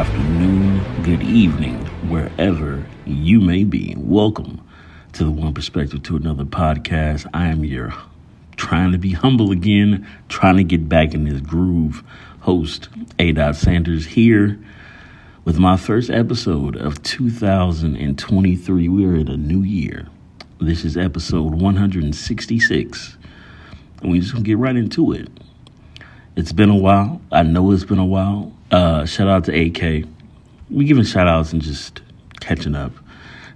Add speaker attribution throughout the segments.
Speaker 1: afternoon, good evening, wherever you may be. Welcome to the One Perspective to Another podcast. I am your trying to be humble again, trying to get back in this groove host, A. Dot Sanders, here with my first episode of 2023. We are in a new year. This is episode 166. And we just gonna get right into it. It's been a while. I know it's been a while. Uh, shout out to AK. We giving shout outs and just catching up.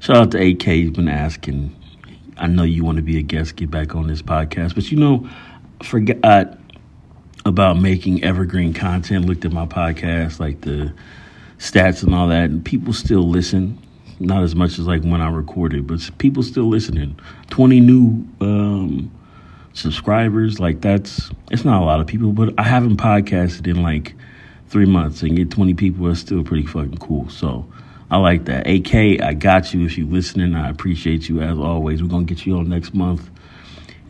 Speaker 1: Shout out to AK. He's been asking. I know you want to be a guest, get back on this podcast, but you know, forgot about making evergreen content. Looked at my podcast, like the stats and all that, and people still listen. Not as much as like when I recorded, but people still listening. Twenty new um, subscribers, like that's it's not a lot of people, but I haven't podcasted in like three months and get twenty people is still pretty fucking cool. So I like that. AK, I got you if you're listening. I appreciate you as always. We're gonna get you on next month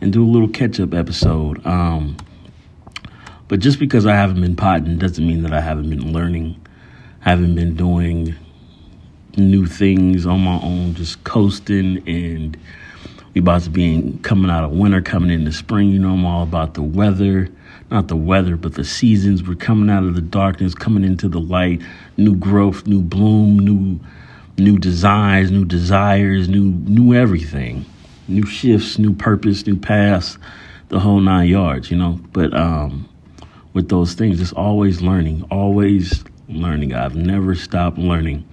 Speaker 1: and do a little catch up episode. Um, but just because I haven't been potting doesn't mean that I haven't been learning haven't been doing new things on my own, just coasting and we about to be coming out of winter, coming into spring. You know, I'm all about the weather, not the weather, but the seasons. We're coming out of the darkness, coming into the light, new growth, new bloom, new new designs, new desires, new new everything, new shifts, new purpose, new paths, the whole nine yards. You know, but um, with those things, just always learning, always learning. I've never stopped learning.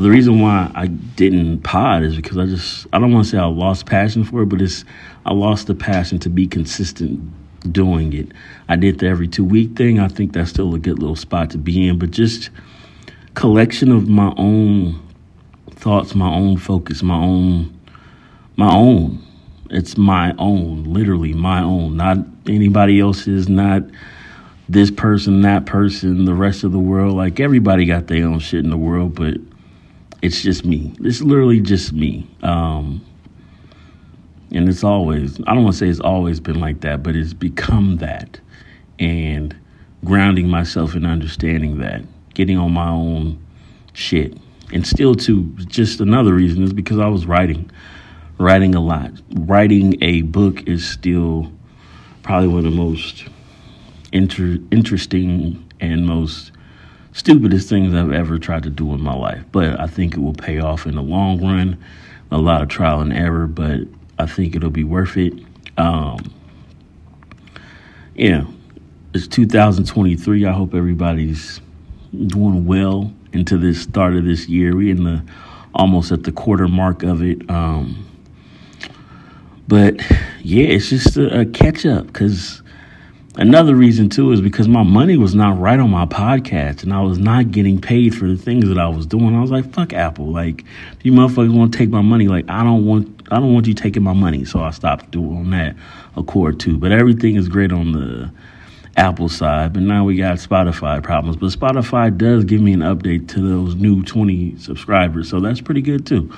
Speaker 1: But the reason why I didn't pod is because I just I don't want to say I lost passion for it, but it's I lost the passion to be consistent doing it. I did the every two week thing. I think that's still a good little spot to be in, but just collection of my own thoughts, my own focus, my own my own. It's my own, literally my own, not anybody else's, not this person, that person, the rest of the world. Like everybody got their own shit in the world, but it's just me. It's literally just me. Um, and it's always, I don't want to say it's always been like that, but it's become that. And grounding myself in understanding that, getting on my own shit. And still, too, just another reason is because I was writing, writing a lot. Writing a book is still probably one of the most inter- interesting and most stupidest things I've ever tried to do in my life. But I think it will pay off in the long run. A lot of trial and error, but I think it'll be worth it. Um, yeah, it's 2023. I hope everybody's doing well into this start of this year. We're in the almost at the quarter mark of it. Um, but yeah, it's just a, a catch up because Another reason too is because my money was not right on my podcast and I was not getting paid for the things that I was doing. I was like, fuck Apple. Like, you motherfuckers want to take my money, like I don't want I don't want you taking my money. So I stopped doing that accord too. But everything is great on the Apple side. But now we got Spotify problems. But Spotify does give me an update to those new 20 subscribers. So that's pretty good too.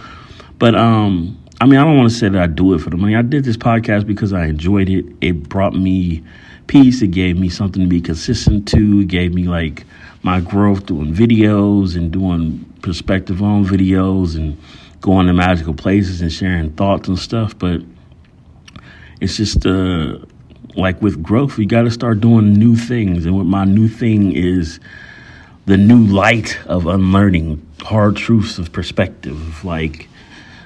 Speaker 1: But um I mean, I don't want to say that I do it for the money. I did this podcast because I enjoyed it. It brought me peace. It gave me something to be consistent to. It gave me like my growth doing videos and doing perspective on videos and going to magical places and sharing thoughts and stuff. But it's just uh, like with growth, you got to start doing new things. And what my new thing is the new light of unlearning hard truths of perspective, like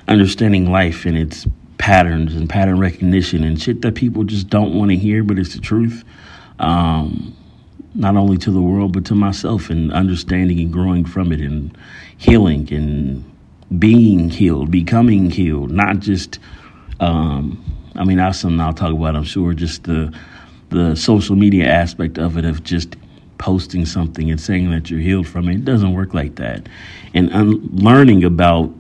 Speaker 1: understanding life and its patterns and pattern recognition and shit that people just don't want to hear, but it's the truth. Um, not only to the world, but to myself and understanding and growing from it and healing and being healed, becoming healed, not just, um, I mean, that's something I'll talk about, I'm sure, just the, the social media aspect of it, of just posting something and saying that you're healed from it. It doesn't work like that. And un- learning about,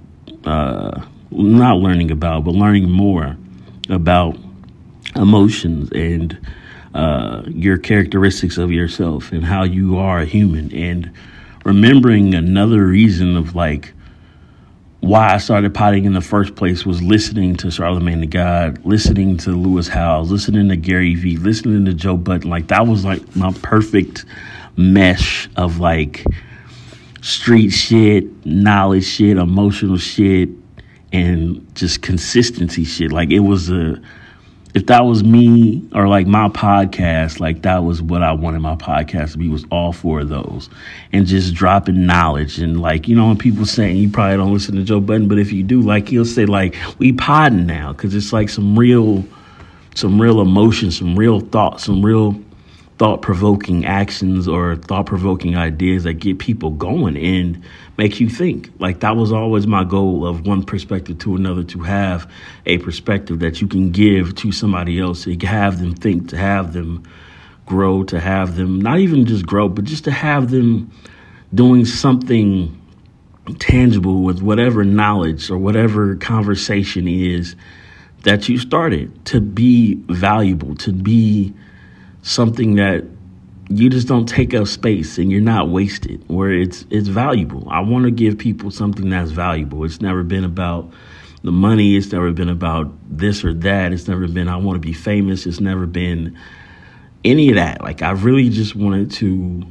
Speaker 1: uh, not learning about, but learning more about emotions and uh, your characteristics of yourself and how you are a human and remembering another reason of like why I started potting in the first place was listening to Charlemagne the God, listening to Lewis Howes, listening to Gary Vee, listening to Joe Budden. Like that was like my perfect mesh of like street shit, knowledge shit, emotional shit, and just consistency shit. Like it was a if that was me or like my podcast, like that was what I wanted my podcast to be was all four of those. And just dropping knowledge and like, you know, when people saying you probably don't listen to Joe Budden, but if you do, like he'll say like we podding now because it's like some real some real emotion, some real thought, some real thought provoking actions or thought provoking ideas that get people going and make you think. Like that was always my goal of one perspective to another to have a perspective that you can give to somebody else, to have them think, to have them grow, to have them not even just grow, but just to have them doing something tangible with whatever knowledge or whatever conversation is that you started to be valuable, to be something that you just don't take up space and you're not wasted where it's it's valuable. I want to give people something that's valuable. It's never been about the money. It's never been about this or that. It's never been i want to be famous. It's never been any of that. Like i really just wanted to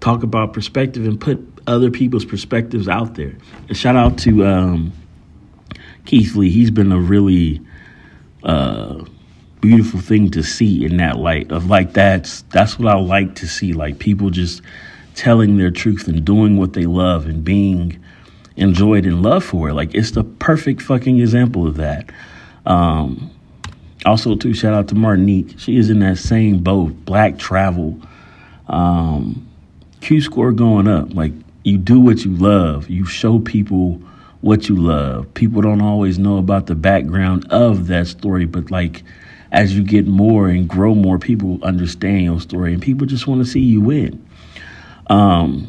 Speaker 1: talk about perspective and put other people's perspectives out there. And shout out to um, keith lee. He's been a really uh, beautiful thing to see in that light of like that's that's what I like to see like people just telling their truth and doing what they love and being enjoyed and loved for it. Like it's the perfect fucking example of that. Um, also, too, shout out to Martinique. She is in that same boat. Black travel, um, Q score going up. Like you do what you love. You show people what you love. People don't always know about the background of that story, but like as you get more and grow more, people understand your story and people just want to see you win. Um,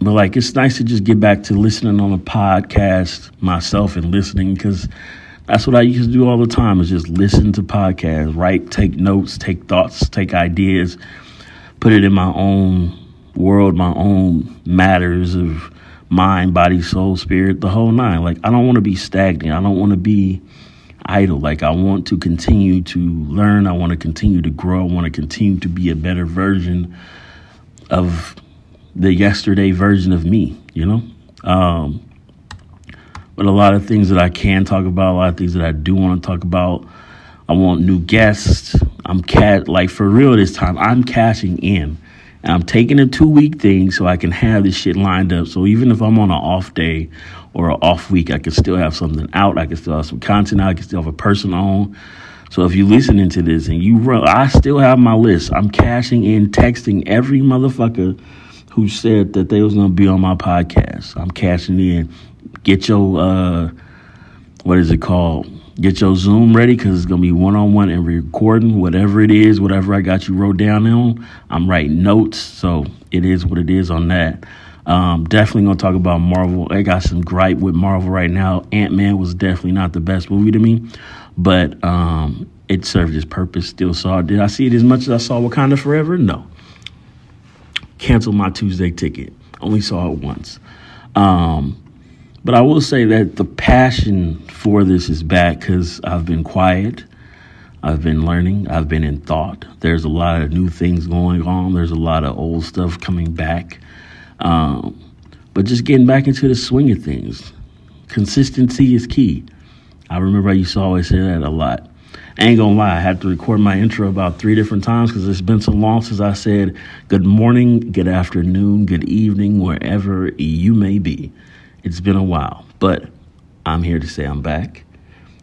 Speaker 1: but like it's nice to just get back to listening on a podcast myself and listening because that's what I used to do all the time is just listen to podcasts, write, take notes, take thoughts, take ideas, put it in my own world, my own matters of mind, body, soul, spirit, the whole nine. Like I don't want to be stagnant. I don't want to be idle. Like I want to continue to learn. I want to continue to grow. I want to continue to be a better version of the yesterday version of me, you know? Um, but a lot of things that I can talk about, a lot of things that I do want to talk about. I want new guests. I'm cat like for real this time. I'm cashing in. And I'm taking a two week thing so I can have this shit lined up. So even if I'm on an off day or an off week, I can still have something out. I can still have some content out. I can still have a person on. So if you're listening to this and you run, I still have my list. I'm cashing in, texting every motherfucker who said that they was gonna be on my podcast. I'm cashing in. Get your uh, what is it called? Get your Zoom ready because it's gonna be one on one and recording whatever it is, whatever I got you wrote down on. I'm writing notes, so it is what it is on that. Um, definitely gonna talk about Marvel. I got some gripe with Marvel right now. Ant Man was definitely not the best movie to me, but um, it served its purpose. Still saw it. Did I see it as much as I saw Wakanda Forever? No. Canceled my Tuesday ticket. Only saw it once. Um, but I will say that the passion for this is back because I've been quiet. I've been learning. I've been in thought. There's a lot of new things going on. There's a lot of old stuff coming back. Um, but just getting back into the swing of things. Consistency is key. I remember I used to always say that a lot. I ain't gonna lie, I had to record my intro about three different times because it's been so long since I said good morning, good afternoon, good evening, wherever you may be. It's been a while, but I'm here to say I'm back.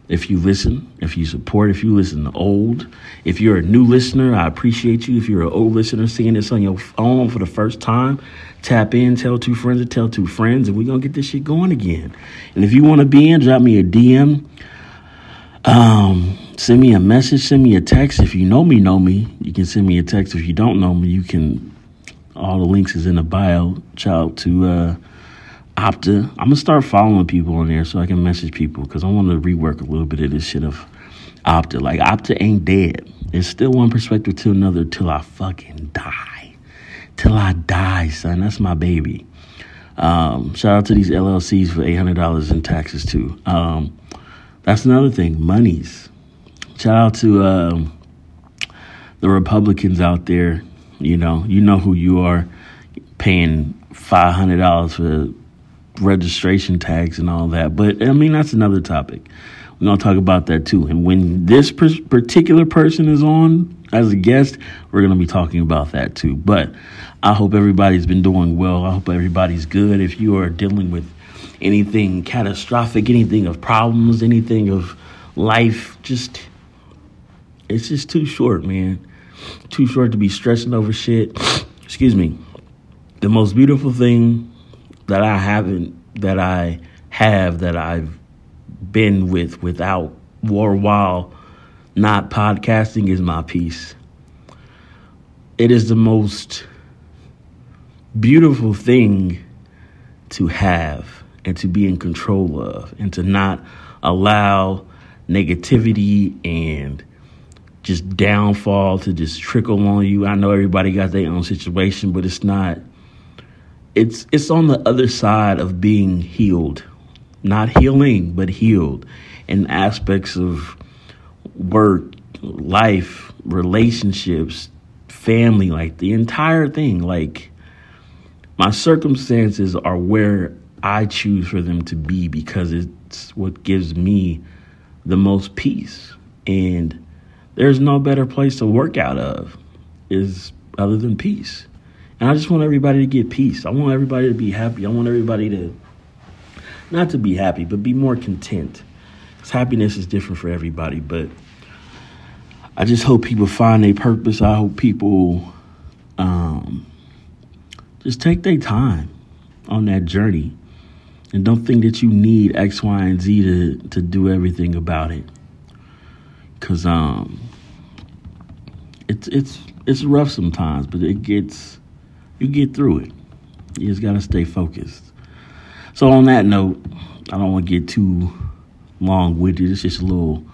Speaker 1: If you listen, if you support, if you listen to old, if you're a new listener, I appreciate you. If you're an old listener seeing this on your phone for the first time, tap in, tell two friends, tell two friends, and we're gonna get this shit going again. And if you want to be in, drop me a DM. Um, send me a message, send me a text. If you know me, know me. You can send me a text. If you don't know me, you can. All the links is in the bio. Out to uh, Opta. I'm gonna start following people on there so I can message people because I want to rework a little bit of this shit of Opta. Like Opta ain't dead. It's still one perspective to another till I fucking die. Till I die, son. That's my baby. Um, shout out to these LLCs for eight hundred dollars in taxes too. Um, that's another thing. Monies. Shout out to um, the Republicans out there. You know, you know who you are, paying five hundred dollars for registration tags and all that. But I mean, that's another topic. We're going to talk about that too. And when this particular person is on as a guest, we're going to be talking about that too. But I hope everybody's been doing well. I hope everybody's good. If you are dealing with anything catastrophic, anything of problems, anything of life, just it's just too short, man. Too short to be stressing over shit. Excuse me. The most beautiful thing that I haven't that I have that I've been with without or while not podcasting is my peace. It is the most beautiful thing to have and to be in control of and to not allow negativity and just downfall to just trickle on you. I know everybody got their own situation, but it's not it's it's on the other side of being healed. Not healing, but healed in aspects of work, life, relationships, family, like the entire thing. Like my circumstances are where I choose for them to be because it's what gives me the most peace. And there's no better place to work out of is other than peace. And I just want everybody to get peace. I want everybody to be happy. I want everybody to not to be happy, but be more content. Because happiness is different for everybody. But I just hope people find their purpose. I hope people um, just take their time on that journey and don't think that you need X, Y, and Z to, to do everything about it. Cause um it's it's it's rough sometimes, but it gets you get through it. You just gotta stay focused. So on that note, I don't want to get too long with it. It's just a little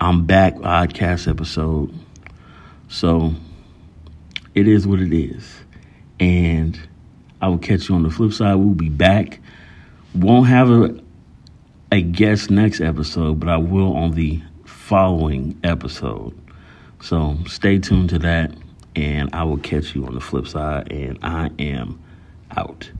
Speaker 1: I'm back podcast episode. So it is what it is. And I will catch you on the flip side. We'll be back. Won't have a a guest next episode, but I will on the following episode. So stay tuned to that, and I will catch you on the flip side. And I am out.